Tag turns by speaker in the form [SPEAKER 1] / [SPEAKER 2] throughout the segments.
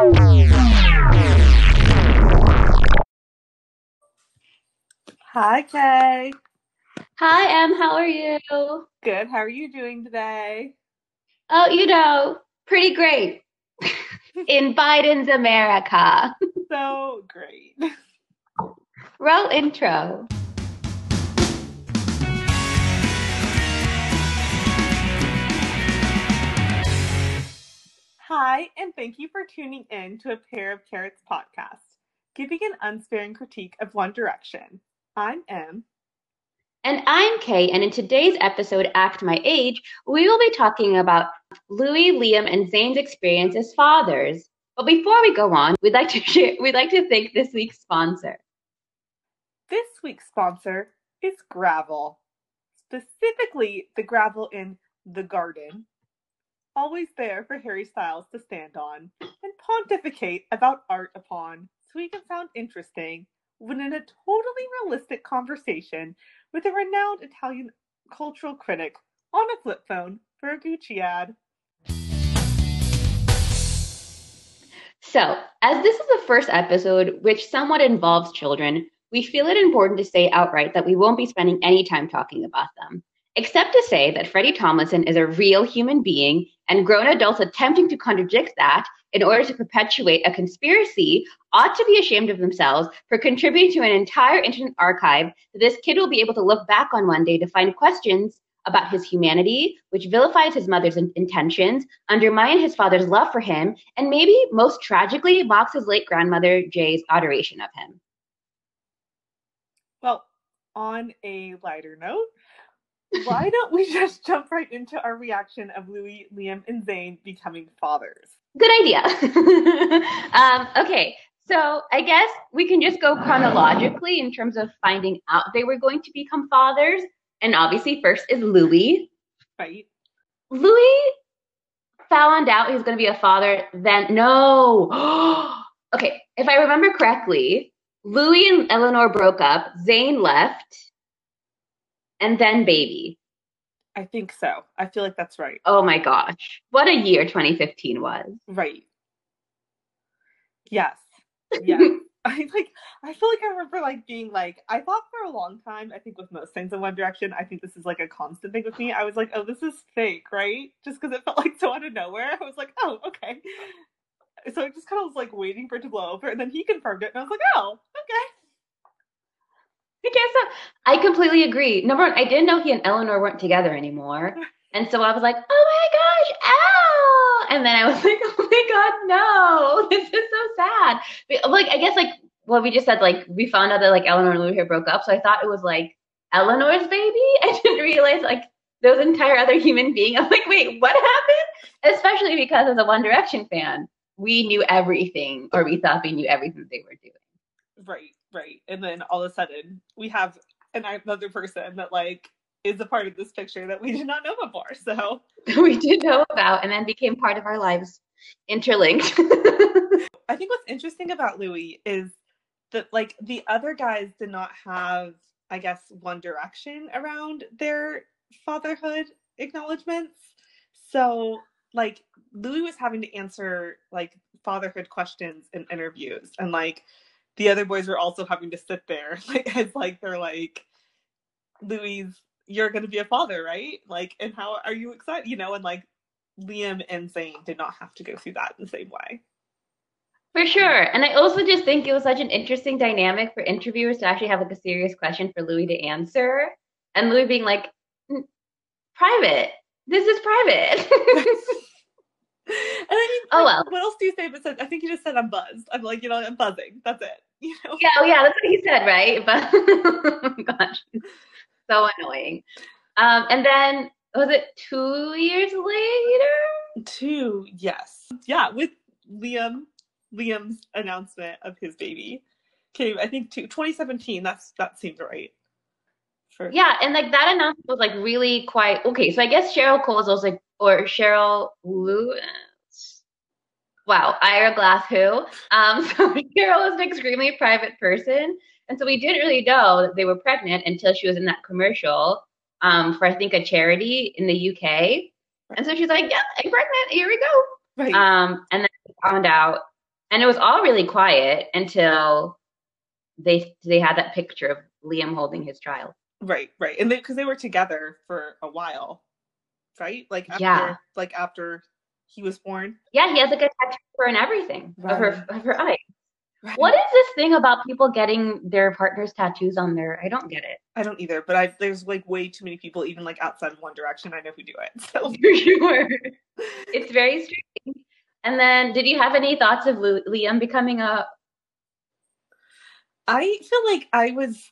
[SPEAKER 1] Hi, Kay.
[SPEAKER 2] Hi, Em. How are you?
[SPEAKER 1] Good. How are you doing today?
[SPEAKER 2] Oh, you know, pretty great. In Biden's America.
[SPEAKER 1] So great.
[SPEAKER 2] Roll intro.
[SPEAKER 1] Hi, and thank you for tuning in to a Pair of Carrots podcast, giving an unsparing critique of One Direction. I'm Em.
[SPEAKER 2] And I'm Kay, and in today's episode, Act My Age, we will be talking about Louis, Liam, and Zayn's experience as fathers. But before we go on, we'd like to share, we'd like to thank this week's sponsor.
[SPEAKER 1] This week's sponsor is Gravel, specifically the gravel in the garden. Always there for Harry Styles to stand on and pontificate about art upon, can sound interesting when in a totally realistic conversation with a renowned Italian cultural critic on a flip phone for a Gucci ad.
[SPEAKER 2] So, as this is the first episode which somewhat involves children, we feel it important to say outright that we won't be spending any time talking about them. Except to say that Freddie Tomlinson is a real human being, and grown adults attempting to contradict that in order to perpetuate a conspiracy ought to be ashamed of themselves for contributing to an entire internet archive that this kid will be able to look back on one day to find questions about his humanity, which vilifies his mother's in- intentions, undermine his father's love for him, and maybe most tragically mocks his late grandmother Jay's adoration of him.
[SPEAKER 1] Well, on a lighter note, why don't we just jump right into our reaction of Louis, Liam, and Zayn becoming fathers?
[SPEAKER 2] Good idea. um, okay, so I guess we can just go chronologically in terms of finding out they were going to become fathers. And obviously, first is Louis.
[SPEAKER 1] Right?
[SPEAKER 2] Louis found out he was going to be a father. Then no. okay, if I remember correctly, Louis and Eleanor broke up. Zayn left, and then baby.
[SPEAKER 1] I think so. I feel like that's right.
[SPEAKER 2] Oh my gosh, what a year 2015 was.
[SPEAKER 1] Right. Yes. Yes. I like I feel like I remember like being like I thought for a long time, I think with most things in One Direction, I think this is like a constant thing with me. I was like, oh, this is fake, right? Just because it felt like so out of nowhere. I was like, oh, okay. So I just kind of was like waiting for it to blow over, and then he confirmed it, and I was like, oh, okay.
[SPEAKER 2] I guess so. I completely agree. Number one, I didn't know he and Eleanor weren't together anymore. And so I was like, oh my gosh, ow! And then I was like, oh my god, no, this is so sad. But, like, I guess like what we just said, like we found out that like Eleanor and Louis had broke up, so I thought it was like Eleanor's baby. I didn't realize like those entire other human being. I'm like, wait, what happened? Especially because as a One Direction fan, we knew everything, or we thought we knew everything they were doing.
[SPEAKER 1] Right, right. And then all of a sudden, we have another person that like is a part of this picture that we did not know before. So
[SPEAKER 2] we did know about, and then became part of our lives, interlinked.
[SPEAKER 1] I think what's interesting about Louis is that like the other guys did not have, I guess, one direction around their fatherhood acknowledgments. So like Louis was having to answer like fatherhood questions in interviews and like the other boys were also having to sit there like as like they're like Louis you're going to be a father right like and how are you excited you know and like Liam and Zayn did not have to go through that in the same way
[SPEAKER 2] for sure. And I also just think it was such an interesting dynamic for interviewers to actually have like a serious question for Louis to answer. And Louis being like, private. This is private.
[SPEAKER 1] and I mean,
[SPEAKER 2] oh
[SPEAKER 1] like,
[SPEAKER 2] well.
[SPEAKER 1] What else do you say besides? I think you just said I'm buzzed. I'm like, you know, I'm buzzing. That's it. You know?
[SPEAKER 2] Yeah, oh yeah, that's what he said, right? But gosh, so annoying. Um, and then was it two years later?
[SPEAKER 1] Two, yes, yeah, with Liam, Liam's announcement of his baby came. I think two, 2017. That's that seems right.
[SPEAKER 2] For yeah, and like that announcement was like really quite okay. So I guess Cheryl Cole is also like or Cheryl Lewis. Wow, Ira Glass who? Um, so Cheryl is an extremely private person, and so we didn't really know that they were pregnant until she was in that commercial um, for I think a charity in the UK. And so she's like, "Yeah, I'm pregnant. Here we go."
[SPEAKER 1] Right.
[SPEAKER 2] Um, and then we found out And it was all really quiet until they they had that picture of Liam holding his child.
[SPEAKER 1] Right, right, and because they, they, were together for a while, right? Like after,
[SPEAKER 2] yeah,
[SPEAKER 1] like after he was born.
[SPEAKER 2] Yeah, he has like a tattoo for and everything right. of her of her eye. Right. What is this thing about people getting their partner's tattoos on there? I don't get it.
[SPEAKER 1] I don't either, but I there's like way too many people, even like outside of One Direction. I know who do it. So
[SPEAKER 2] for sure, it's very strange. And then, did you have any thoughts of Liam becoming a?
[SPEAKER 1] I feel like I was,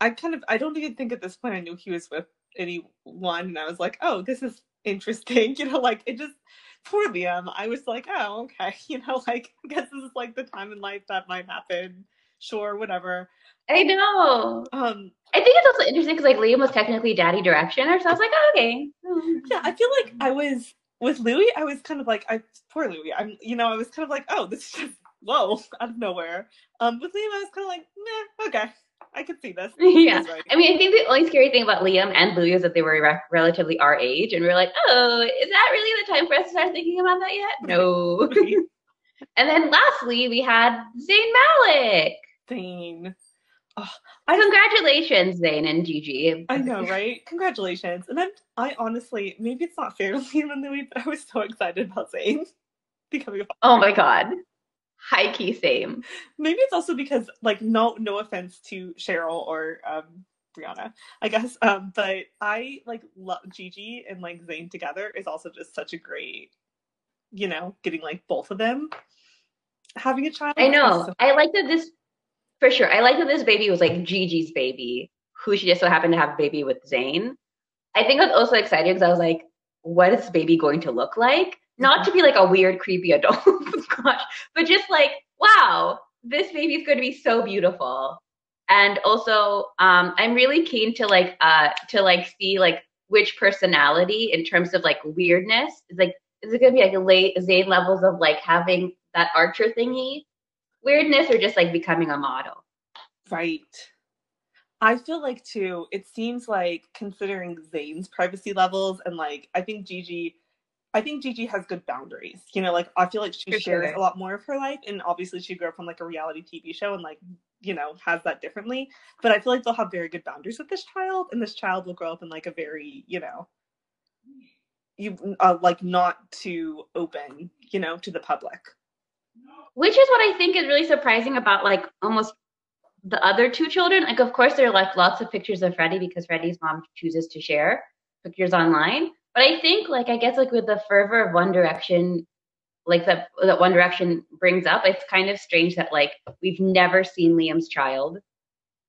[SPEAKER 1] I kind of, I don't even think at this point I knew he was with anyone, and I was like, oh, this is interesting. You know, like it just poor Liam. I was like, oh, okay. You know, like I guess this is like the time in life that might happen. Sure, whatever.
[SPEAKER 2] I know. Um, I think it's also interesting because like Liam was technically daddy directioner, so I was like, oh, okay.
[SPEAKER 1] Yeah, I feel like I was with Louis. I was kind of like, I poor Louis. I'm, you know, I was kind of like, oh, this is just whoa out of nowhere. Um, with Liam, I was kind of like, meh, okay. I could see this.
[SPEAKER 2] Yeah. I mean, I oh. think the only scary thing about Liam and Louis is that they were re- relatively our age, and we are like, oh, is that really the time for us to start thinking about that yet? No. and then lastly, we had Zayn Malik.
[SPEAKER 1] Zayn.
[SPEAKER 2] Oh, I, Congratulations, Zayn and Gigi.
[SPEAKER 1] I know, right? Congratulations. And I'm, I honestly, maybe it's not fair to Liam and Louis, but I was so excited about Zayn becoming a father.
[SPEAKER 2] Oh my God high key same.
[SPEAKER 1] Maybe it's also because like no no offense to Cheryl or um Briana, I guess. Um, but I like love Gigi and like Zayn together is also just such a great, you know, getting like both of them having a child.
[SPEAKER 2] I know. So- I like that this for sure. I like that this baby was like Gigi's baby, who she just so happened to have a baby with Zayn. I think I was also excited because I was like, what is baby going to look like? Not to be like a weird, creepy adult, gosh, but just like, wow, this baby is going to be so beautiful. And also, um, I'm really keen to like, uh, to like see like which personality in terms of like weirdness is like, is it going to be like late Zayn levels of like having that Archer thingy weirdness or just like becoming a model?
[SPEAKER 1] Right. I feel like too, it seems like considering Zayn's privacy levels and like, I think Gigi I think Gigi has good boundaries. You know, like I feel like she For shares sure. a lot more of her life, and obviously she grew up on like a reality TV show and like you know has that differently. But I feel like they'll have very good boundaries with this child, and this child will grow up in like a very you know you uh, like not too open, you know, to the public.
[SPEAKER 2] Which is what I think is really surprising about like almost the other two children. Like, of course, there are like lots of pictures of Freddie because Freddie's mom chooses to share pictures online. But I think like I guess like with the fervor of One Direction, like that that One Direction brings up, it's kind of strange that like we've never seen Liam's child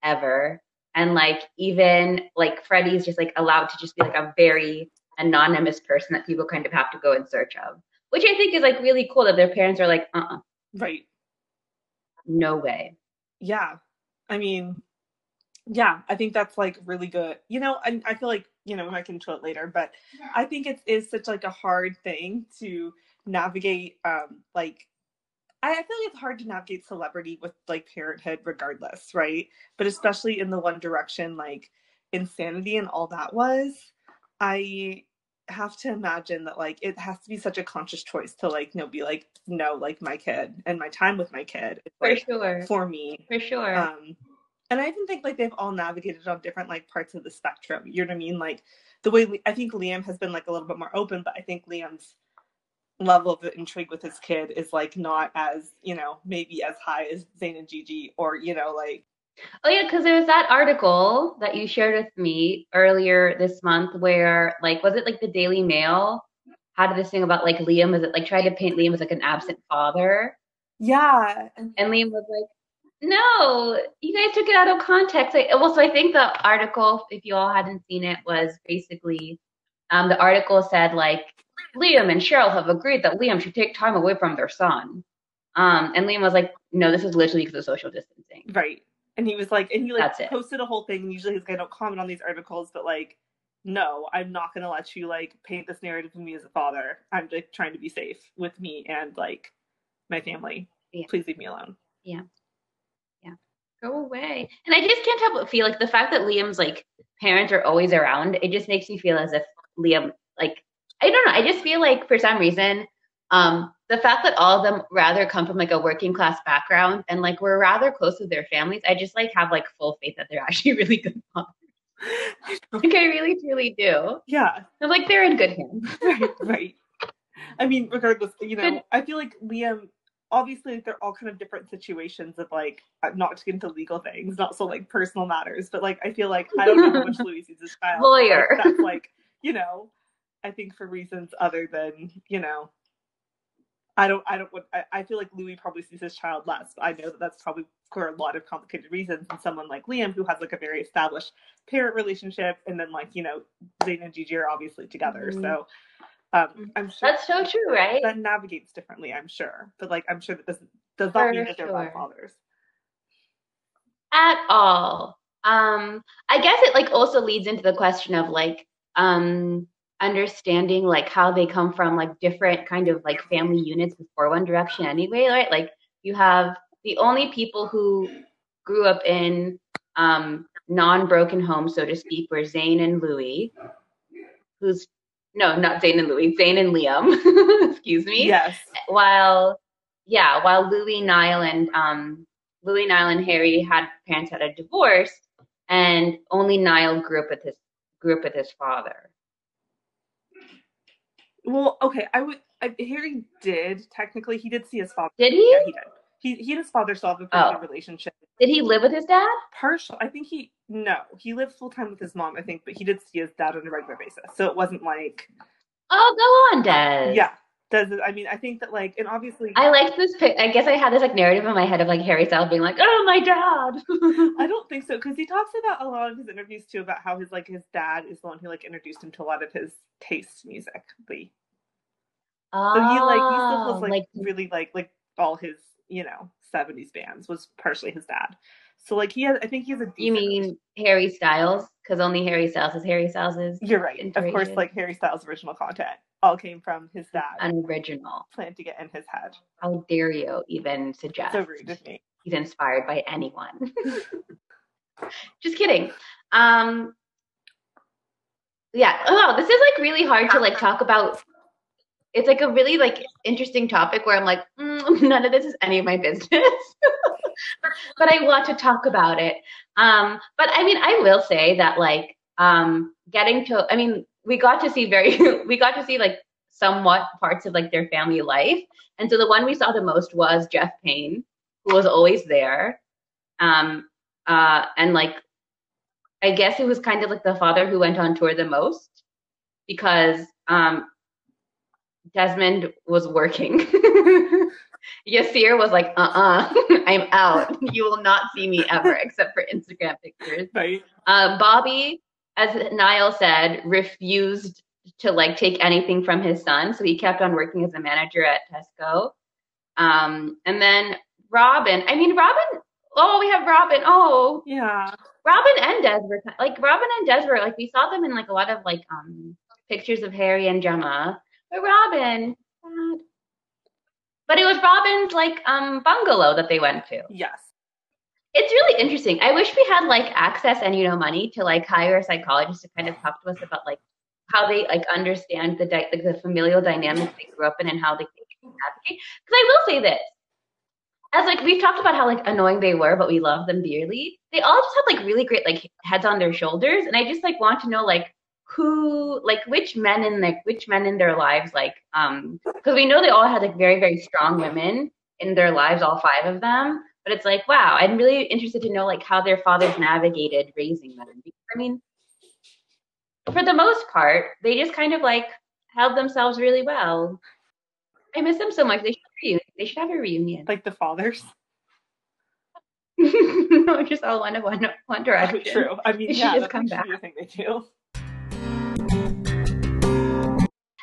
[SPEAKER 2] ever. And like even like Freddie's just like allowed to just be like a very anonymous person that people kind of have to go in search of. Which I think is like really cool that their parents are like, uh uh-uh. uh
[SPEAKER 1] Right.
[SPEAKER 2] No way.
[SPEAKER 1] Yeah. I mean, yeah, I think that's like really good. You know, I, I feel like you know, I can show it later, but I think it is such like a hard thing to navigate. Um, like, I, I feel like it's hard to navigate celebrity with like parenthood, regardless, right? But especially in the One Direction, like insanity and all that was. I have to imagine that like it has to be such a conscious choice to like you know be like no like my kid and my time with my kid
[SPEAKER 2] for sure
[SPEAKER 1] for me
[SPEAKER 2] for sure
[SPEAKER 1] um and I even think like they've all navigated on different like parts of the spectrum. You know what I mean? Like the way I think Liam has been like a little bit more open, but I think Liam's level of intrigue with his kid is like not as you know maybe as high as Zayn and Gigi or you know like.
[SPEAKER 2] Oh yeah, because there was that article that you shared with me earlier this month where like was it like the Daily Mail had this thing about like Liam is it like tried to paint Liam as like an absent father.
[SPEAKER 1] Yeah.
[SPEAKER 2] And Liam was like, no, you guys took it out of context. Like, well, so I think the article, if you all hadn't seen it, was basically um, the article said like Liam and Cheryl have agreed that Liam should take time away from their son. Um, and Liam was like, no, this is literally because of social distancing.
[SPEAKER 1] Right. And he was like, and he like posted a whole thing. And usually his guy don't comment on these articles, but like, no, I'm not gonna let you like paint this narrative of me as a father. I'm just trying to be safe with me and like my family. Yeah. Please leave me alone.
[SPEAKER 2] Yeah go away. And I just can't help but feel like the fact that Liam's like parents are always around, it just makes me feel as if Liam like I don't know, I just feel like for some reason, um, the fact that all of them rather come from like a working class background and like we're rather close with their families, I just like have like full faith that they're actually really good fathers. like I really truly do.
[SPEAKER 1] Yeah.
[SPEAKER 2] I'm like they're in good hands.
[SPEAKER 1] right, right. I mean, regardless, you know, good. I feel like Liam obviously they're all kind of different situations of like uh, not to get into legal things, not so like personal matters, but like I feel like I don't know how much Louis sees his child.
[SPEAKER 2] Lawyer.
[SPEAKER 1] Like, that's like, you know, I think for reasons other than, you know, I don't, I don't, I, I feel like Louis probably sees his child less. I know that that's probably for a lot of complicated reasons. And someone like Liam, who has like a very established parent relationship, and then like, you know, Zayn and Gigi are obviously together. Mm-hmm. So um, mm-hmm. I'm sure
[SPEAKER 2] that's so true, right?
[SPEAKER 1] That navigates differently, I'm sure. But like, I'm sure that doesn't, does not mean that they're bad fathers.
[SPEAKER 2] At all. Um, I guess it like also leads into the question of like, um, understanding like how they come from like different kind of like family units before One Direction anyway, right? Like you have the only people who grew up in um, non-broken homes, so to speak, were Zayn and Louis, who's no, not Zayn and Louis, Zayn and Liam, excuse me.
[SPEAKER 1] Yes.
[SPEAKER 2] While yeah, while Louis, Niall, and um, Louis, Niall, and Harry had parents had a divorce, and only Niall grew up with his grew up with his father.
[SPEAKER 1] Well, okay, I would. I, Harry did technically. He did see his father.
[SPEAKER 2] Did he?
[SPEAKER 1] Yeah, he did. He he and his father still have a pretty oh. good relationship.
[SPEAKER 2] Did he live with his dad?
[SPEAKER 1] Partial. I think he no. He lived full time with his mom. I think, but he did see his dad on a regular basis. So it wasn't like.
[SPEAKER 2] Oh, go on, Des.
[SPEAKER 1] Yeah, does it? I mean, I think that like, and obviously,
[SPEAKER 2] I like this. I guess I had this like narrative in my head of like Harry Styles being like, "Oh, my dad."
[SPEAKER 1] I don't think so because he talks about a lot of his interviews too about how his like his dad is the one who like introduced him to a lot of his taste musically. Oh, so he like he still feels um, like, like really like like all his you know 70s bands was partially his dad. So like he has, I think he has a.
[SPEAKER 2] You mean Harry Styles? Because only Harry Styles is Harry Styles is.
[SPEAKER 1] You're right. Of course, like Harry Styles' original content all came from his dad.
[SPEAKER 2] Unoriginal.
[SPEAKER 1] Plan to get in his head.
[SPEAKER 2] How dare you even suggest?
[SPEAKER 1] So rude of me.
[SPEAKER 2] He's inspired by anyone. Just kidding. Um. Yeah. Oh, this is like really hard to like talk about it's like a really like interesting topic where I'm like, mm, none of this is any of my business, but I want to talk about it. Um, but I mean, I will say that like um, getting to, I mean, we got to see very, we got to see like somewhat parts of like their family life, and so the one we saw the most was Jeff Payne, who was always there, um, uh, and like I guess it was kind of like the father who went on tour the most because um, Desmond was working. Yaser was like, uh uh-uh, uh, i am out. You will not see me ever except for Instagram pictures.
[SPEAKER 1] Right.
[SPEAKER 2] Uh, Bobby, as Niall said, refused to like take anything from his son. So he kept on working as a manager at Tesco. Um, and then Robin, I mean, Robin, oh, we have Robin. Oh,
[SPEAKER 1] yeah.
[SPEAKER 2] Robin and Des were like, Robin and Des were like, we saw them in like a lot of like um pictures of Harry and Gemma. But Robin. But it was Robin's like um bungalow that they went to.
[SPEAKER 1] Yes.
[SPEAKER 2] It's really interesting. I wish we had like access and you know money to like hire a psychologist to kind of talk to us about like how they like understand the di- like, the familial dynamics they grew up in and how they can navigate. Because I will say this, as like we've talked about how like annoying they were, but we love them dearly. They all just had like really great like heads on their shoulders, and I just like want to know like who like which men in like which men in their lives like um because we know they all had like very very strong women in their lives all five of them but it's like wow i'm really interested to know like how their fathers navigated raising them i mean for the most part they just kind of like held themselves really well i miss them so much they should they should have a reunion
[SPEAKER 1] like the fathers
[SPEAKER 2] no, just all one of one, one direction.
[SPEAKER 1] True. I mean, yeah, just come back. I think they do.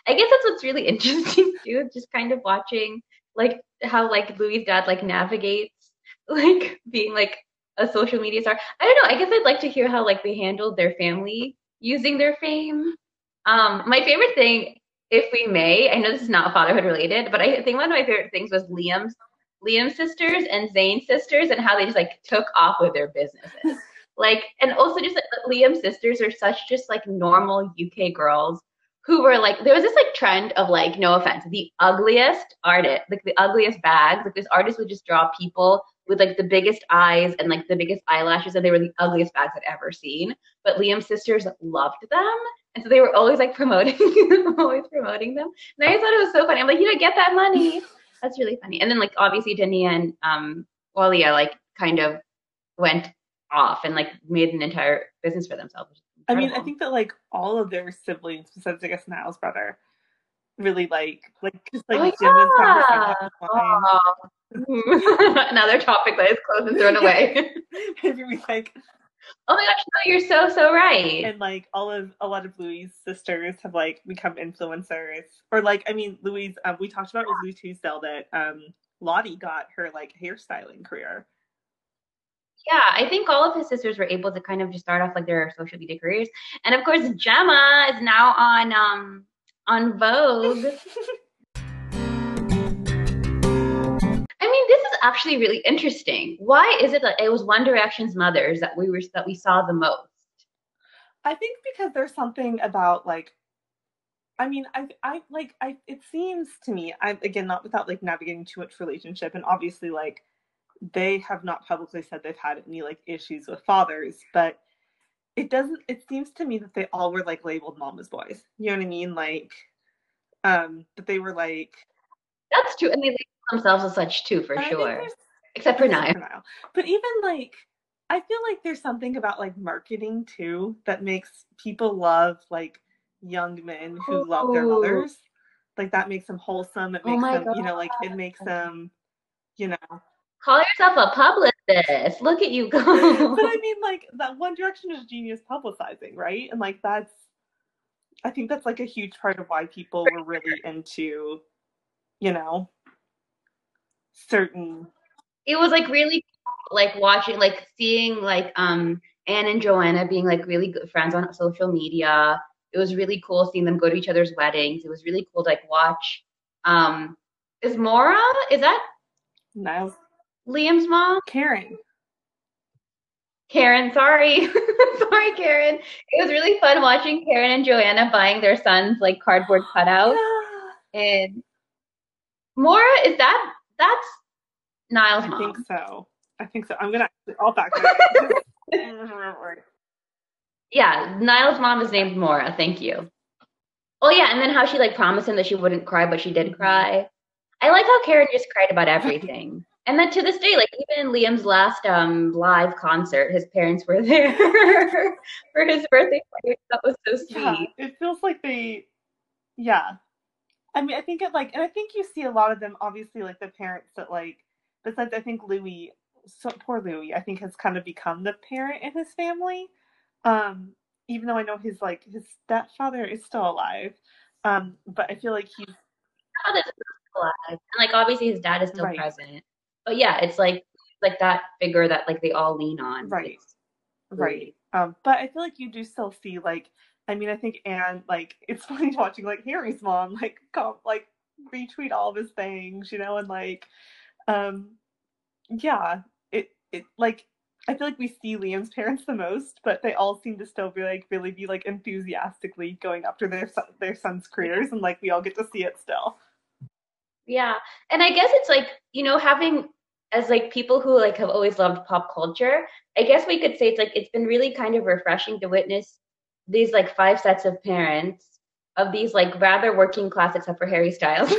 [SPEAKER 2] I guess that's what's really interesting too, just kind of watching like how like Louis' dad like navigates like being like a social media star. I don't know. I guess I'd like to hear how like they handled their family using their fame. Um, my favorite thing, if we may, I know this is not fatherhood related, but I think one of my favorite things was Liam's Liam's sisters and Zayn's sisters and how they just like took off with their businesses. like, and also just like, Liam's sisters are such just like normal UK girls who were like there was this like trend of like no offense the ugliest artist like the ugliest bags like this artist would just draw people with like the biggest eyes and like the biggest eyelashes and they were the ugliest bags i'd ever seen but liam's sisters loved them and so they were always like promoting always promoting them and i thought it was so funny i'm like you don't get that money. That's really funny and then like obviously Doniya and um Waliyha like kind of went off and like made an entire business for themselves
[SPEAKER 1] I mean, I think that like all of their siblings, besides I guess Niall's brother, really like like just like
[SPEAKER 2] oh,
[SPEAKER 1] Jim
[SPEAKER 2] yeah. oh. Another topic that is closed and thrown away.
[SPEAKER 1] Maybe like,
[SPEAKER 2] oh my gosh, no, you're so so right.
[SPEAKER 1] And like all of a lot of Louis' sisters have like become influencers, or like I mean, Louis. Um, we talked about with Lou Teasdale that um Lottie got her like hairstyling career
[SPEAKER 2] yeah, I think all of his sisters were able to kind of just start off like their social media careers. And of course, Gemma is now on um on Vogue. I mean, this is actually really interesting. Why is it that it was One Direction's mothers that we were that we saw the most?
[SPEAKER 1] I think because there's something about like I mean, I I like I it seems to me, I again not without like navigating too much relationship and obviously like they have not publicly said they've had any like issues with fathers, but it doesn't it seems to me that they all were like labeled mama's boys. You know what I mean? Like um that they were like
[SPEAKER 2] That's true. And they label themselves as such too for sure. Except for Niall.
[SPEAKER 1] But even like I feel like there's something about like marketing too that makes people love like young men who Ooh. love their mothers. Like that makes them wholesome. It oh makes oh them, God. you know, like it makes them, you know,
[SPEAKER 2] Call yourself a publicist. Look at you go.
[SPEAKER 1] but I mean, like that One Direction is genius publicizing, right? And like that's, I think that's like a huge part of why people were really into, you know, certain.
[SPEAKER 2] It was like really like watching, like seeing like um Anne and Johannah being like really good friends on social media. It was really cool seeing them go to each other's weddings. It was really cool to like watch. Um, is Maura? Is that
[SPEAKER 1] Niall's
[SPEAKER 2] Liam's mom?
[SPEAKER 1] Karen.
[SPEAKER 2] Karen, sorry. sorry, Karen. It was really fun watching Karen and Johannah buying their sons like cardboard cutouts. Yeah. And Maura, is that that's Niall's
[SPEAKER 1] I
[SPEAKER 2] mom?
[SPEAKER 1] I think so. I think so. I'm gonna I'll fact
[SPEAKER 2] Yeah, Niall's mom is named Maura. Thank you. Oh yeah, and then how she like promised him that she wouldn't cry, but she did mm-hmm. cry. I like how Karen just cried about everything. And then to this day, like even in Liam's last um live concert, his parents were there for his birthday party. That was so sweet.
[SPEAKER 1] Yeah, it feels like they, yeah. I mean, I think it like, and I think you see a lot of them. Obviously, like the parents that like. Besides, I think Louis, so poor Louis, I think has kind of become the parent in his family. Um, even though I know his like his stepfather is still alive, um, but I feel like he's.
[SPEAKER 2] alive, and like obviously his dad is still right. present but yeah, it's like like that figure that like they all lean on.
[SPEAKER 1] Right. right. Um, but I feel like you do still see like I mean I think Anne like it's funny watching like Harry's mom like come like retweet all of his things, you know, and like um yeah, it it like I feel like we see Liam's parents the most, but they all seem to still be like really be like enthusiastically going after their son, their son's careers, and like we all get to see it still.
[SPEAKER 2] Yeah, and I guess it's like you know having as like people who like have always loved pop culture, I guess we could say it's like it's been really kind of refreshing to witness these like five sets of parents of these like rather working class, except for Harry Styles,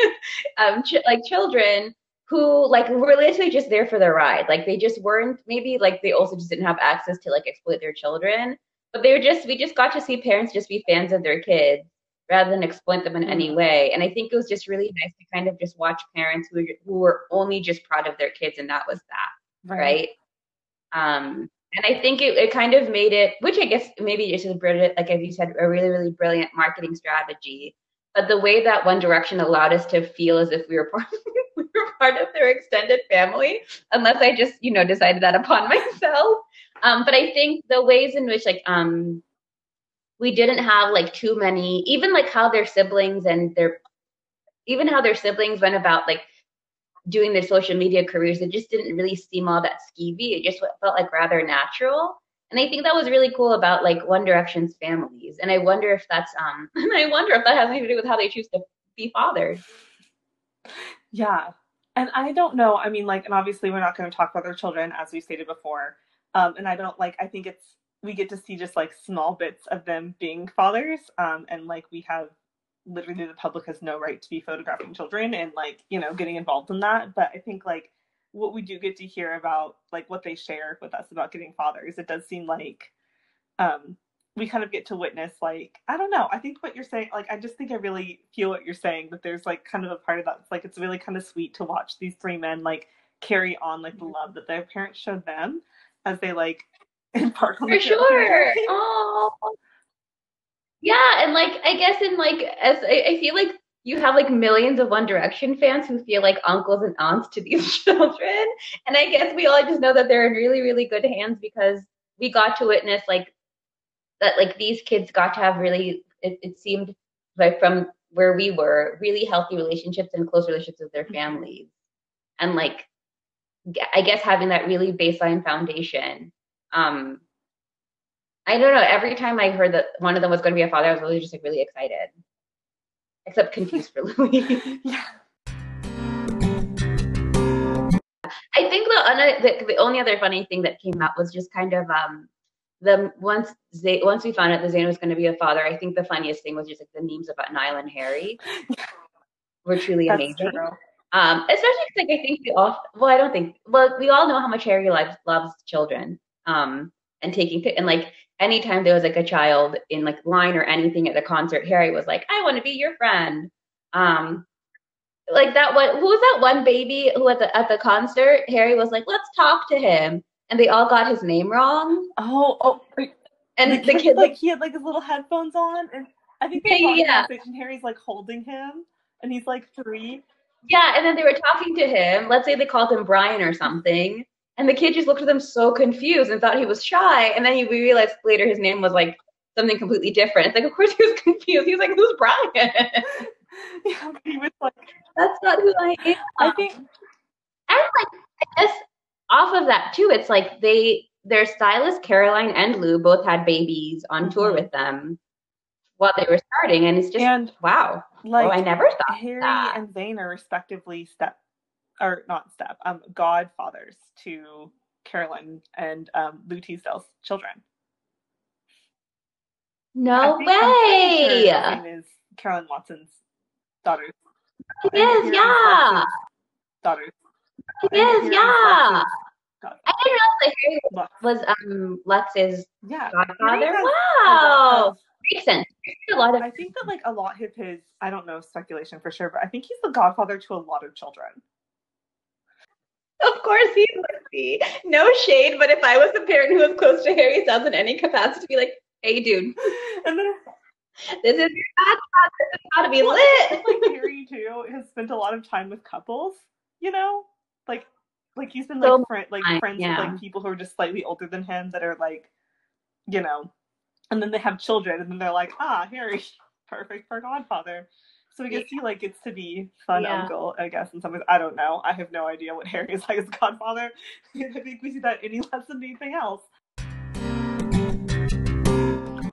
[SPEAKER 2] um, ch- like children who like were literally just there for the ride. Like they just weren't maybe like they also just didn't have access to like exploit their children, but they were just we just got to see parents just be fans of their kids rather than exploit them in any mm-hmm. way. And I think it was just really nice to kind of just watch parents who who were only just proud of their kids, and that was that, right? right? Um, and I think it, it kind of made it, which I guess maybe just a brilliant, like as you said, a really really brilliant marketing strategy. But the way that One Direction allowed us to feel as if we were part, we were part of their extended family, unless I just you know decided that upon myself. Um, but I think the ways in which like um we didn't have like too many even like how their siblings and their even how their siblings went about like doing their social media careers it just didn't really seem all that skeevy it just felt like rather natural And I think that was really cool about like One Direction's families. And I wonder if that's um I wonder if that has anything to do with how they choose to be fathered.
[SPEAKER 1] Yeah. And I don't know. I mean, like, and obviously we're not going to talk about their children as we stated before. Um, and I don't like, I think it's, we get to see just like small bits of them being fathers. Um, and like we have literally the public has no right to be photographing children and like, you know, getting involved in that. But I think like what we do get to hear about like what they share with us about getting fathers, it does seem like um we kind of get to witness like I don't know. I think what you're saying, like I just think I really feel what you're saying. That there's like kind of a part of that. It's like it's really kind of sweet to watch these three men like carry on like the love that their parents showed them as they like on
[SPEAKER 2] for sure. Oh, yeah, and like I guess in like as I, I feel like you have like millions of One Direction fans who feel like uncles and aunts to these children, and I guess we all just know that they're in really really good hands because we got to witness like that like these kids got to have really it, it seemed like from where we were really healthy relationships and close relationships with their families. And like i guess having that really baseline foundation um i don't know every time i heard that one of them was going to be a father i was really just like really excited except confused for louis yeah I think the, the the only other funny thing that came out was just kind of um the once they once we found out that Zayn was going to be a father, I think the funniest thing was just like the memes about Niall and Harry were truly That's amazing. True. Um, especially because like I think we all well, I don't think well, we all know how much Harry loves loves children. Um, and taking and like anytime there was like a child in like line or anything at the concert, Harry was like, "I want to be your friend." Um, like that one, who was that one baby who at the at the concert? Harry was like, "Let's talk to him." and they all got his name wrong.
[SPEAKER 1] Oh, oh.
[SPEAKER 2] And the,
[SPEAKER 1] the
[SPEAKER 2] kid, kid
[SPEAKER 1] like, like, he had like his little headphones on, and I think they yeah, and Harry's like holding him, and he's like three.
[SPEAKER 2] Yeah, and then they were talking to him. Let's say they called him Brian or something, and the kid just looked at them so confused and thought he was shy. And then he realized later his name was like something completely different. It's like, of course he was confused. He was like, "Who's Brian?"
[SPEAKER 1] yeah, he was like,
[SPEAKER 2] "That's not who I am."
[SPEAKER 1] I think, and
[SPEAKER 2] like, I guess off of that too, it's like they their stylist Caroline and Lou both had babies on tour mm-hmm. with them while they were starting, and it's just and wow. Like oh, I never thought
[SPEAKER 1] Harry
[SPEAKER 2] that.
[SPEAKER 1] and Zayn are respectively step or not step um godfathers to Carolyn and um, Lou Teasdale's children.
[SPEAKER 2] No way.
[SPEAKER 1] Sure is Carolyn Watson's daughter.
[SPEAKER 2] It is, yeah.
[SPEAKER 1] Daughters.
[SPEAKER 2] It is, yeah. I didn't know that Harry was, was um Lux's
[SPEAKER 1] yeah.
[SPEAKER 2] godfather. Wow, makes sense.
[SPEAKER 1] A lot of. I think that like a lot of his, I don't know speculation for sure, but I think he's the godfather to a lot of children.
[SPEAKER 2] Of course he would be. No shade, but if I was a parent who was close to Harry Styles in any capacity, be like, "Hey, dude." And then this is your godfather. This has got to be well, lit.
[SPEAKER 1] Like Harry too has spent a lot of time with couples, you know, like like he's been like so, friend, like friends yeah. with like people who are just slightly older than him that are like, you know, and then they have children, and then they're like, ah, Harry, perfect for Godfather. So I guess he like gets to be fun yeah. uncle, I guess in some ways. I don't know. I have no idea what Harry is like as Godfather. I think we see that any less than anything else.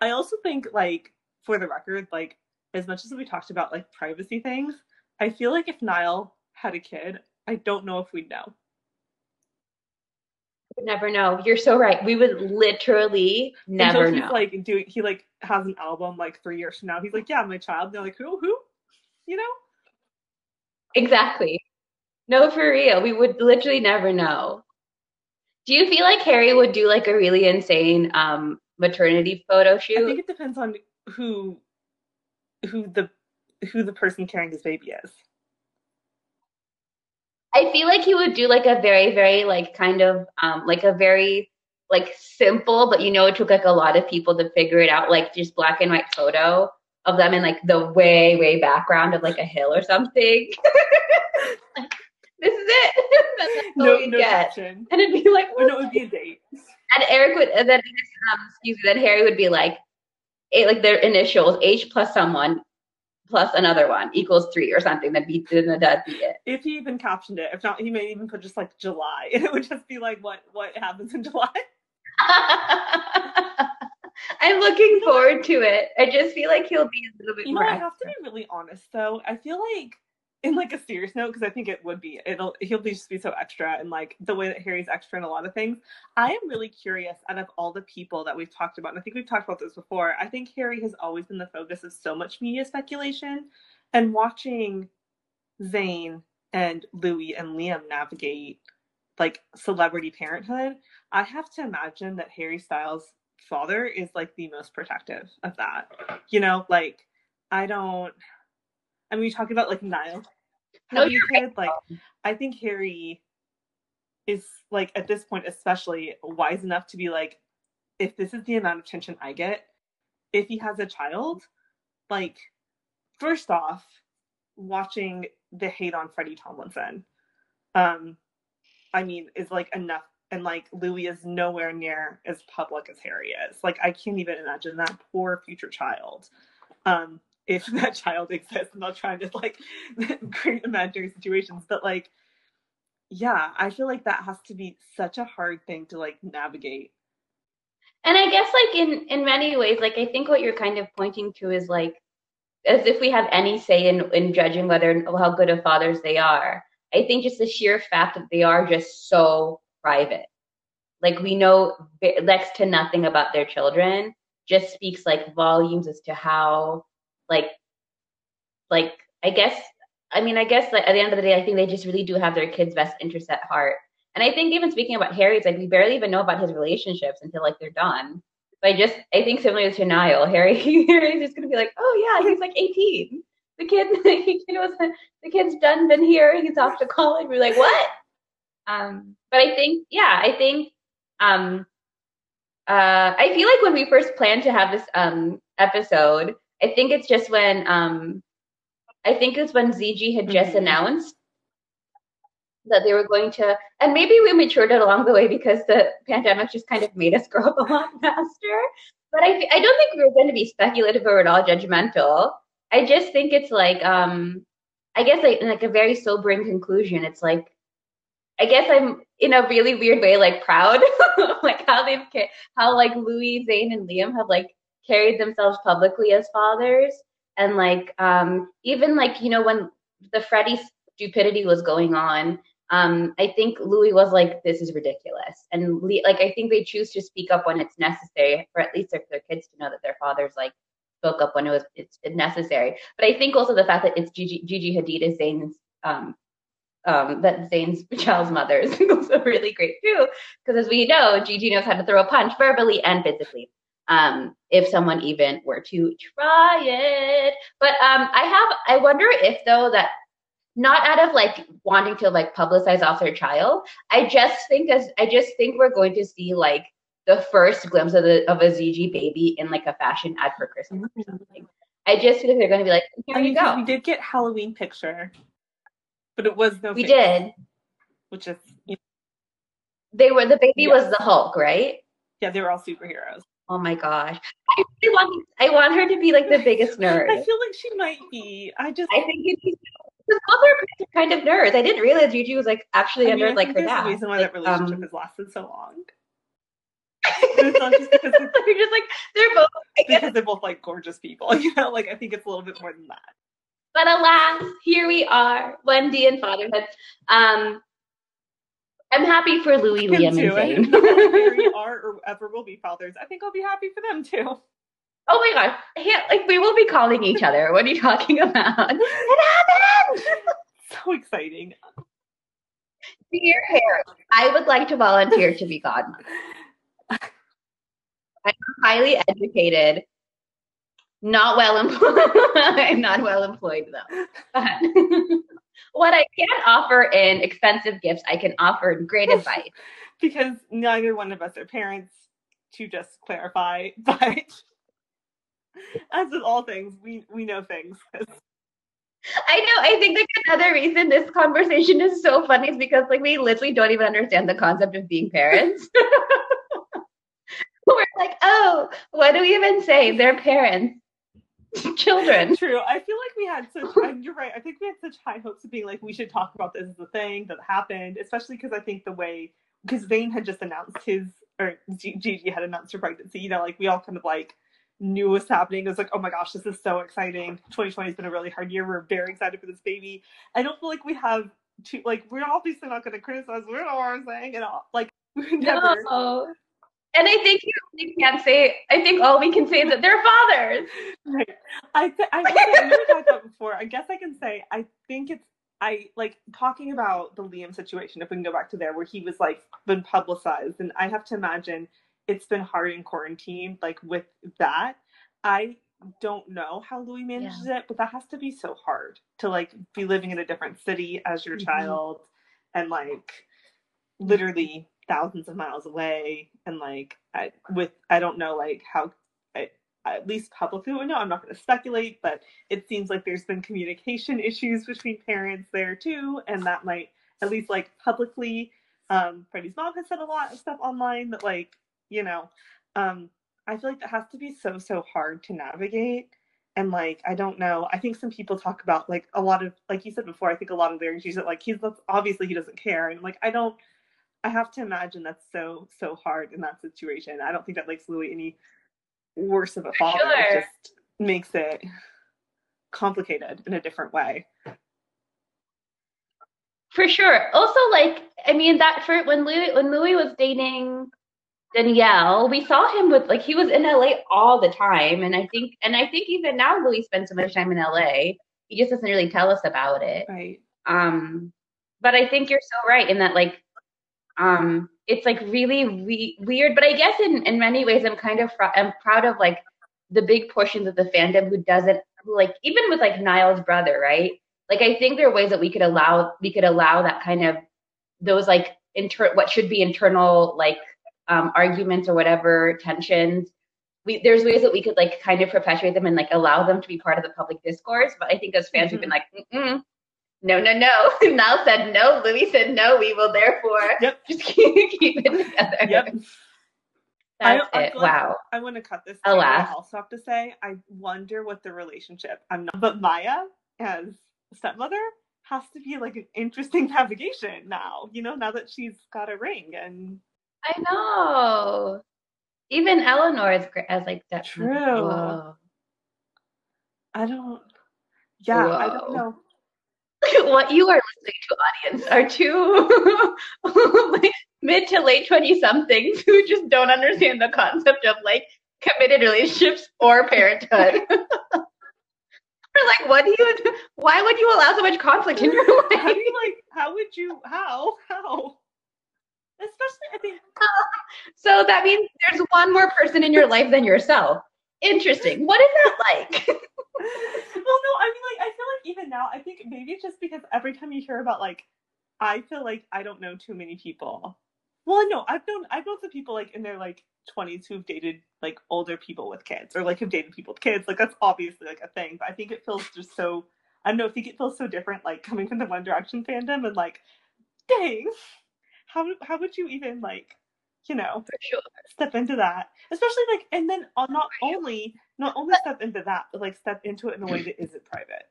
[SPEAKER 1] I also think like for the record, like as much as we talked about like privacy things, I feel like if Niall had a kid, I don't know if we'd know
[SPEAKER 2] would never know. You're so right. We would literally never Until he's know.
[SPEAKER 1] Like doing, he like has an album like three years from now. He's like, yeah, my child. And they're like, who, who? You know?
[SPEAKER 2] Exactly. No, for real. We would literally never know. Do you feel like Harry would do like a really insane um maternity photo shoot? I
[SPEAKER 1] think it depends on who, who the, who the person carrying his baby is.
[SPEAKER 2] I feel like he would do like a very, very like kind of um like a very like simple, but you know, it took like a lot of people to figure it out, like just black and white photo of them in like the way, way background of like a hill or something. like, this is it. That's no, no get. And it'd be like,
[SPEAKER 1] oh, no, it'd be a date.
[SPEAKER 2] And Eric would, and then um, excuse me, then Harry would be like, a, like their initials, H plus someone, plus another one equals three or something. That'd be that'd be it.
[SPEAKER 1] If he even captioned it, if not, he may even put just like July, and it would just be like what what happens in July.
[SPEAKER 2] I'm looking forward to it. I just feel like he'll be a little bit
[SPEAKER 1] You
[SPEAKER 2] more.
[SPEAKER 1] know, I have to be really honest though. I feel like in like a serious note, because I think it would be, it'll he'll be just be so extra and like the way that Harry's extra in a lot of things. I am really curious out of all the people that we've talked about, and I think we've talked about this before. I think Harry has always been the focus of so much media speculation, and watching Zayn and Louis and Liam navigate like celebrity parenthood, I have to imagine that Harry Styles' father is like the most protective of that. You know, like I don't. I mean, we talk about like Niall.
[SPEAKER 2] No, you're right.
[SPEAKER 1] Like, I think Harry is like at this point, especially wise enough to be like, if this is the amount of attention I get, if he has a child, like, first off, watching the hate on Freddie Tomlinson, um, I mean, is like enough. And like Louis is nowhere near as public as Harry is. Like I can't even imagine that poor future child. Um, if that child exists, I'm not trying to like create imaginary situations, but like, yeah, I feel like that has to be such a hard thing to like navigate.
[SPEAKER 2] And I guess like in in many ways, like I think what you're kind of pointing to is like as if we have any say in in judging whether how good of fathers they are. I think just the sheer fact that they are just so private, like we know next to nothing about their children, just speaks like volumes as to how like like I guess I mean I guess like at the end of the day, I think they just really do have their kids' best interests at heart. And I think even speaking about Harry, it's like we barely even know about his relationships until like they're done. But I just I think similar to Niall, Harry Harry's just gonna be like, oh yeah, he's like 18. The kid, the kid was the kid's done been here. He's off to college. We're like, what? Um, but I think yeah, I think um, uh, I feel like when we first planned to have this um episode, I think it's just when um, I think it's when ZG had just
[SPEAKER 1] Mhm.
[SPEAKER 2] announced that they were going to, and maybe we matured it along the way because the pandemic just kind of made us grow up a lot faster. But I, I don't think we were going to be speculative or at all judgmental. I just think it's like, um, I guess like, like a very sobering conclusion. It's like, I guess I'm in a really weird way, like proud, like how they've, how like Louis, Zayn, and Liam have like carried themselves publicly as fathers, and like um even like you know when the Freddie stupidity was going on, um I think Louis was like, this is ridiculous, and like I think they choose to speak up when it's necessary, for at least for their kids to know that their fathers like spoke up when it was it's necessary. But I think also the fact that it's Gigi, Gigi Hadid is Zayn's um um, that Zayn's child's mother is also really great too, because as we know, Gigi knows how to throw a punch verbally and physically. Um, if someone even were to try it, but um, I have, I wonder if though that not out of like wanting to like publicize off their child, I just think as I just think we're going to see like the first glimpse of the of a ZG baby in like a fashion ad for Christmas or something. I just feel like they're going to be like, here
[SPEAKER 1] I
[SPEAKER 2] you
[SPEAKER 1] mean, 'cause
[SPEAKER 2] go.
[SPEAKER 1] we did get Halloween picture, but it was no.
[SPEAKER 2] We did.
[SPEAKER 1] which is you know,
[SPEAKER 2] They were the baby was the Hulk, right?
[SPEAKER 1] yeah, they were all superheroes.
[SPEAKER 2] Oh my gosh. I really want I want her to be like the biggest nerd.
[SPEAKER 1] I feel like she might be. I just.
[SPEAKER 2] I think it's because both are kind of nerds. I didn't realize Gigi was like actually
[SPEAKER 1] I
[SPEAKER 2] a
[SPEAKER 1] mean, I
[SPEAKER 2] nerd like her dad.
[SPEAKER 1] a reason why
[SPEAKER 2] Like,
[SPEAKER 1] that relationship
[SPEAKER 2] um,
[SPEAKER 1] has lasted so long. it's not just because they're,
[SPEAKER 2] You're just like they're both I guess.
[SPEAKER 1] because they're both like gorgeous people, you know. Like I think it's a little bit more than that.
[SPEAKER 2] But alas, here we are, Wendy and fatherhood. Um I'm happy for Louis, Liam,
[SPEAKER 1] too.
[SPEAKER 2] and
[SPEAKER 1] not Harry are or ever will be fathers. I think I'll be happy for them too.
[SPEAKER 2] oh my gosh. Yeah, like we will be calling each other. What are you talking about? It happened!
[SPEAKER 1] So exciting.
[SPEAKER 2] Dear Harry, I would like to volunteer to be godmother. I'm highly educated, not well employed. I'm not well employed though. But what I can offer in expensive gifts, I can offer in great advice.
[SPEAKER 1] because neither one of us are parents, to just clarify. But as with all things, we we know things.
[SPEAKER 2] I know. I think like another reason this conversation is so funny is because like we literally don't even understand the concept of being parents. We're like, oh, what do we even say? They're parents, children.
[SPEAKER 1] True. I feel like we had such. you're right. I think we had such high hopes of being like we should talk about this as a thing that happened, especially because I think the way because Zayn had just announced his or Gigi had announced her pregnancy, you know, like we all kind of like knew was happening. It was like, oh my gosh, this is so exciting. 2020 has been a really hard year. We're very excited for this baby. I don't feel like we have to like we're obviously not going to criticize. We know what I'm saying, and all like never.
[SPEAKER 2] No. And I think you really can't say. I think all we can say is that they're fathers.
[SPEAKER 1] Right. I th- I think I never talked about before. I guess I can say I think it's I like talking about the Liam situation. If we can go back to there, where he was like been publicized, and I have to imagine it's been hard in quarantine, like with that. I don't know how Louis manages yeah. it, but that has to be so hard to like be living in a different city as your mm-hmm. child and like literally thousands of miles away and like I, with I don't know like how I, at least publicly no I'm not going to speculate but it seems like there's been communication issues between parents there too and that might at least like publicly um Freddie's mom has said a lot of stuff online that like you know um I feel like that has to be so so hard to navigate and like I don't know. I think some people talk about like a lot of like you said before. I think a lot of lyrics use it like he's obviously he doesn't care, and like I don't. I have to imagine that's so so hard in that situation. I don't think that makes Louis any worse of a father. Sure. It just makes it complicated in a different way.
[SPEAKER 2] For sure. Also, like I mean that for when Louis when Louis was dating Danielle, we saw him with like he was in LA all the time, and I think and I think even now Louis spends so much time in LA. He just doesn't really tell us about it.
[SPEAKER 1] Right.
[SPEAKER 2] Um, but I think you're so right in that like, um, it's like really re- weird. But I guess in in many ways, I'm kind of fr- I'm proud of like the big portions of the fandom who doesn't who like even with like Niall's brother, right? Like I think there are ways that we could allow we could allow that kind of those like inter what should be internal like um, arguments or whatever tensions we, there's ways that we could like kind of perpetuate them and like allow them to be part of the public discourse. But I think as fans, mm-hmm. we've been like, Mm-mm, no, no, no. Niall said no. Louis said no. We will therefore
[SPEAKER 1] yep.
[SPEAKER 2] just keep, keep it together.
[SPEAKER 1] Yep.
[SPEAKER 2] That's I, it. wow.
[SPEAKER 1] I want to cut this.
[SPEAKER 2] Alas.
[SPEAKER 1] I also have to say, I wonder what the relationship. I'm not, but Maya as stepmother has to be like an interesting navigation now. You know, now that she's got a ring and
[SPEAKER 2] I know. Even Eleanor is great as like that.
[SPEAKER 1] True. Whoa. I don't. Yeah, Whoa. I don't know.
[SPEAKER 2] what you are listening to, audience, are two mid to late twenty somethings who just don't understand the concept of like committed relationships or parenthood. We're like, what do you? Why would you allow so much conflict in your life?
[SPEAKER 1] How you like? How would you? How? How? Especially, I think.
[SPEAKER 2] so that means there's one more person in your life than yourself. Interesting. What is that like?
[SPEAKER 1] well, no, I mean, like, I feel like even now, I think maybe it's just because every time you hear about, like, I feel like I don't know too many people. Well, no, I've known I've known some people like in their like 20s who've dated like older people with kids or like have dated people with kids. Like that's obviously like a thing, but I think it feels just so I don't know, I think it feels so different like coming from the One Direction fandom and like dang, how how would you even like you know
[SPEAKER 2] for sure.
[SPEAKER 1] step into that. Especially like and then uh, not only not only step into that but like step into it in a way that isn't private.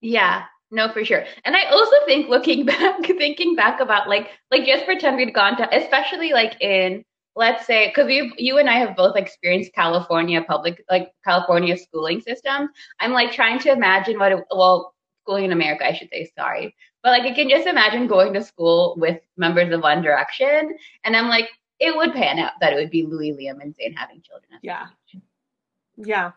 [SPEAKER 2] Yeah. No for sure. And i also think looking back thinking back about like like just pretend we'd gone to especially like in let's say because you you and i have both experienced california public like california schooling systems i'm like trying to imagine what it, well schooling in america i should say sorry. But like I can just imagine going to school with members of One Direction, and I'm like, it would pan out that it would be Louis, Liam, and Zayn having children.
[SPEAKER 1] Yeah. Yeah.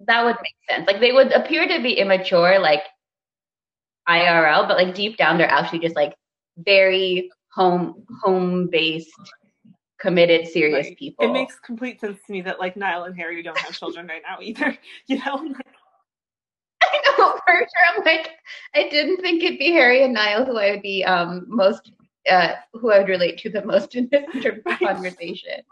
[SPEAKER 2] That would make sense. Like they would appear to be immature, like IRL, but like deep down, they're actually just like very home home based committed serious people
[SPEAKER 1] it makes complete sense to me that like niall and harry don't have children right now either you know
[SPEAKER 2] I know for sure. I'm like, I didn't think it'd be Harry and Niall who I would be um most uh who I would relate to the most in this terms of conversation.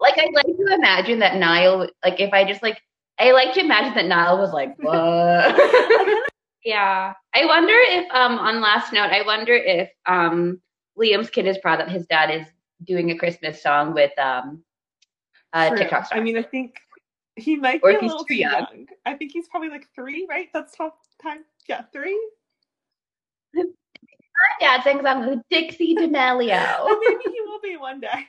[SPEAKER 2] Like I like to imagine that Niall, like if I just like, I like to imagine that Niall was like, what? yeah. I wonder if um on last note, I wonder if um Liam's kid is proud that his dad is doing a Christmas song with um uh, TikTok star.
[SPEAKER 1] I mean, I think he might or be a little too young. young. I think he's probably like three, right? That's top time. Yeah, three.
[SPEAKER 2] My dad sings on Dixie D'Amelio.
[SPEAKER 1] maybe he will be one day.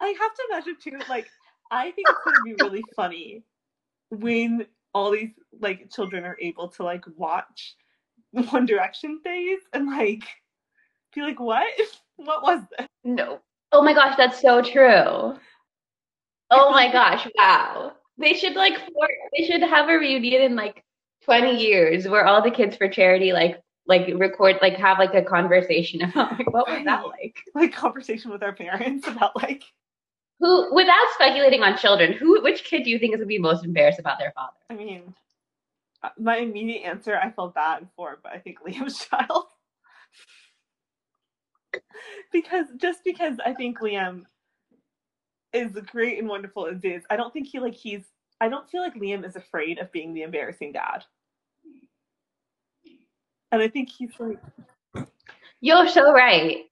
[SPEAKER 1] I have to imagine too, like, I think it's gonna be really funny when all these like children are able to like watch One Direction phase and like be like, what? What was this?
[SPEAKER 2] No. Oh my gosh, that's so true. Oh my gosh, wow. They should like for, they should have a reunion in like 20 years where all the kids for charity like like record like have like a conversation about like what was that like?
[SPEAKER 1] Like conversation with our parents about like
[SPEAKER 2] Who without speculating on children, who which kid do you think is gonna be most embarrassed about their father?
[SPEAKER 1] I mean uh, my immediate answer I felt bad for, but I think Liam's child. because just because I think Liam is great and wonderful as is, I don't think he like he's I don't feel like Liam is afraid of being the embarrassing dad. And I think he's like
[SPEAKER 2] You're so right.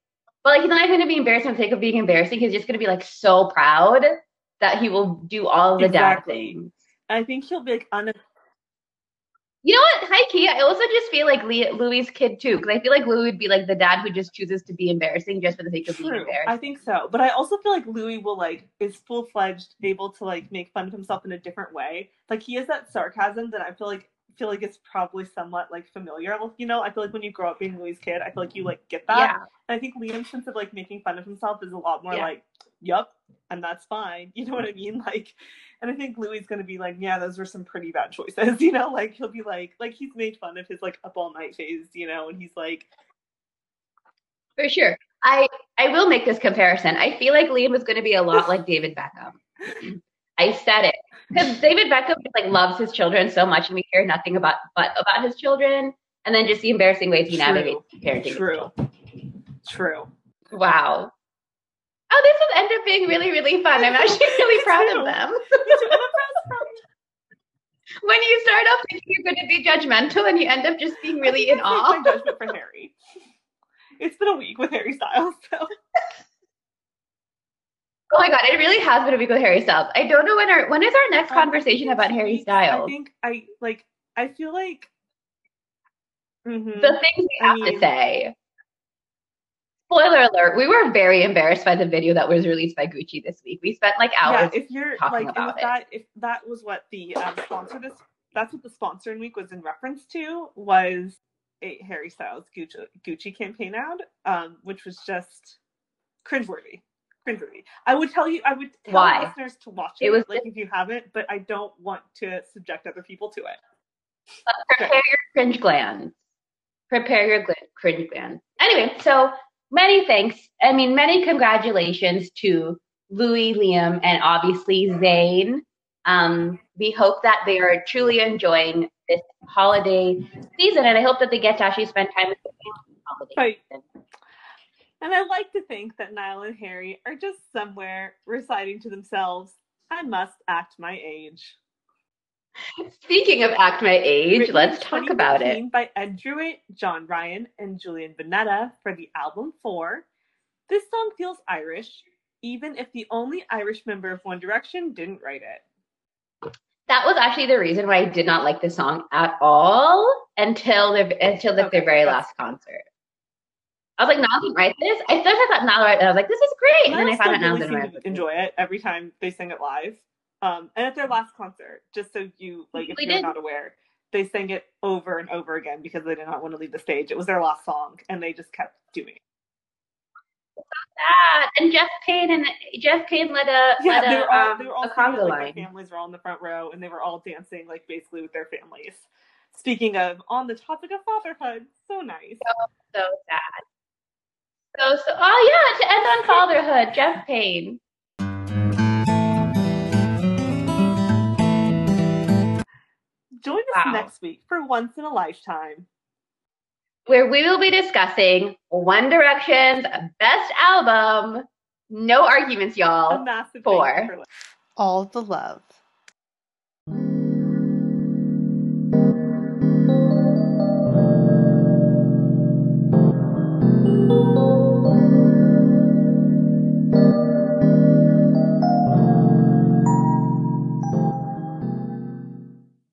[SPEAKER 2] But like he's not gonna be embarrassed for the sake of being embarrassing. He's just gonna be like so proud that he will do all the
[SPEAKER 1] Exactly.
[SPEAKER 2] dad things.
[SPEAKER 1] I think he'll be like un
[SPEAKER 2] You know what? Hi, Key. I also just feel like Lee, Louis' kid too, because I feel like Louis would be like the dad who just chooses to be embarrassing just for the sake of being embarrassed.
[SPEAKER 1] I think so. But I also feel like Louis will like is full fledged able to like make fun of himself in a different way. Like he has that sarcasm that I feel like feel like it's probably somewhat like familiar. You know, I feel like when you grow up being Louis' kid, I feel like you like get that.
[SPEAKER 2] yeah,
[SPEAKER 1] And I think Liam's sense of like making fun of himself is a lot more
[SPEAKER 2] Yeah.
[SPEAKER 1] like, yup, and that's fine. You know what I mean? Like and I think Louis is gonna be like, yeah, those were some pretty bad choices, you know, like he'll be like like he's made fun of his like up all night phase, you know, and he's like
[SPEAKER 2] for sure. I I will make this comparison. I feel like Liam is going to be a lot like David Beckham. I said it because David Beckham just, like loves his children so much, and we hear nothing about but about his children, and then just the embarrassing ways he
[SPEAKER 1] True.
[SPEAKER 2] navigates parenting.
[SPEAKER 1] True. True.
[SPEAKER 2] Wow. Oh, this has ended up being really, really fun. I'm actually really proud of them. when you start off thinking you're going to be judgmental and you end up just being really in awe.
[SPEAKER 1] my judgment for Harry. It's been a week with Harry Styles, so
[SPEAKER 2] Oh my god, it really has been a week with Harry Styles. I don't know when our when is our next
[SPEAKER 1] Um,
[SPEAKER 2] conversation about Harry Styles.
[SPEAKER 1] I think I like. I feel like. Mhm.
[SPEAKER 2] the things we
[SPEAKER 1] I
[SPEAKER 2] have to say. Spoiler alert, we were very embarrassed by the video that was released by Gucci this week. We spent like hours.
[SPEAKER 1] yeah, if you're
[SPEAKER 2] talking
[SPEAKER 1] like,
[SPEAKER 2] about
[SPEAKER 1] if
[SPEAKER 2] it.
[SPEAKER 1] that if that was what the um, sponsor this, that's what the sponsor in week was in reference to was a Harry Styles Gucci Gucci campaign ad, um, which was just cringeworthy. Cringeworthy. I would tell you, I would tell
[SPEAKER 2] Why?
[SPEAKER 1] listeners to watch it,
[SPEAKER 2] It was
[SPEAKER 1] like if you haven't, but I don't want to subject other people to it.
[SPEAKER 2] prepare your cringe glands. Prepare your gl- cringe glands. Anyway, so many thanks. I mean, many congratulations to Louis, Liam, and obviously Zayn. Um, we hope that they are truly enjoying this holiday season, and I hope that they get to actually spend time with their family
[SPEAKER 1] Right. And I like to think that Niall and Harry are just somewhere reciting to themselves, I must act my age.
[SPEAKER 2] Speaking of act my age,
[SPEAKER 1] Written
[SPEAKER 2] let's talk about it.
[SPEAKER 1] 2015 By Ed Drewett, John Ryan, and Julian Bunetta for the album Four. This song feels Irish, even if the only Irish member of One Direction didn't write it.
[SPEAKER 2] That was actually the reason why I did not like the song at all until their until the,
[SPEAKER 1] Okay,
[SPEAKER 2] their very last concert. I was like, Niall didn't write this. I first I thought Niall wrote it. I was like, this is great. And then I found out Niall
[SPEAKER 1] really
[SPEAKER 2] didn't write it.
[SPEAKER 1] enjoy it every time they sing it live. Um, and at their last concert, just so you like, if
[SPEAKER 2] They
[SPEAKER 1] you're
[SPEAKER 2] did.
[SPEAKER 1] not aware, they sang it over and over again because they did not want to leave the stage. It was their last song, and they just kept doing it.
[SPEAKER 2] That and Geoff Payne and Geoff Payne led a
[SPEAKER 1] Yeah,
[SPEAKER 2] led
[SPEAKER 1] they were all
[SPEAKER 2] um,
[SPEAKER 1] they were all
[SPEAKER 2] a
[SPEAKER 1] singing,
[SPEAKER 2] conga
[SPEAKER 1] like,
[SPEAKER 2] line.
[SPEAKER 1] Their families were all in the front row, and they were all dancing like basically with their families. Speaking of, on the topic of fatherhood, so nice.
[SPEAKER 2] So sad. So so oh yeah, to end on fatherhood, Geoff Payne.
[SPEAKER 1] Join us
[SPEAKER 2] Wow.
[SPEAKER 1] next week for Once in a Lifetime.
[SPEAKER 2] where we will be discussing One Direction's best album. No arguments, y'all.
[SPEAKER 1] massive
[SPEAKER 2] Four.
[SPEAKER 1] for
[SPEAKER 3] All the love.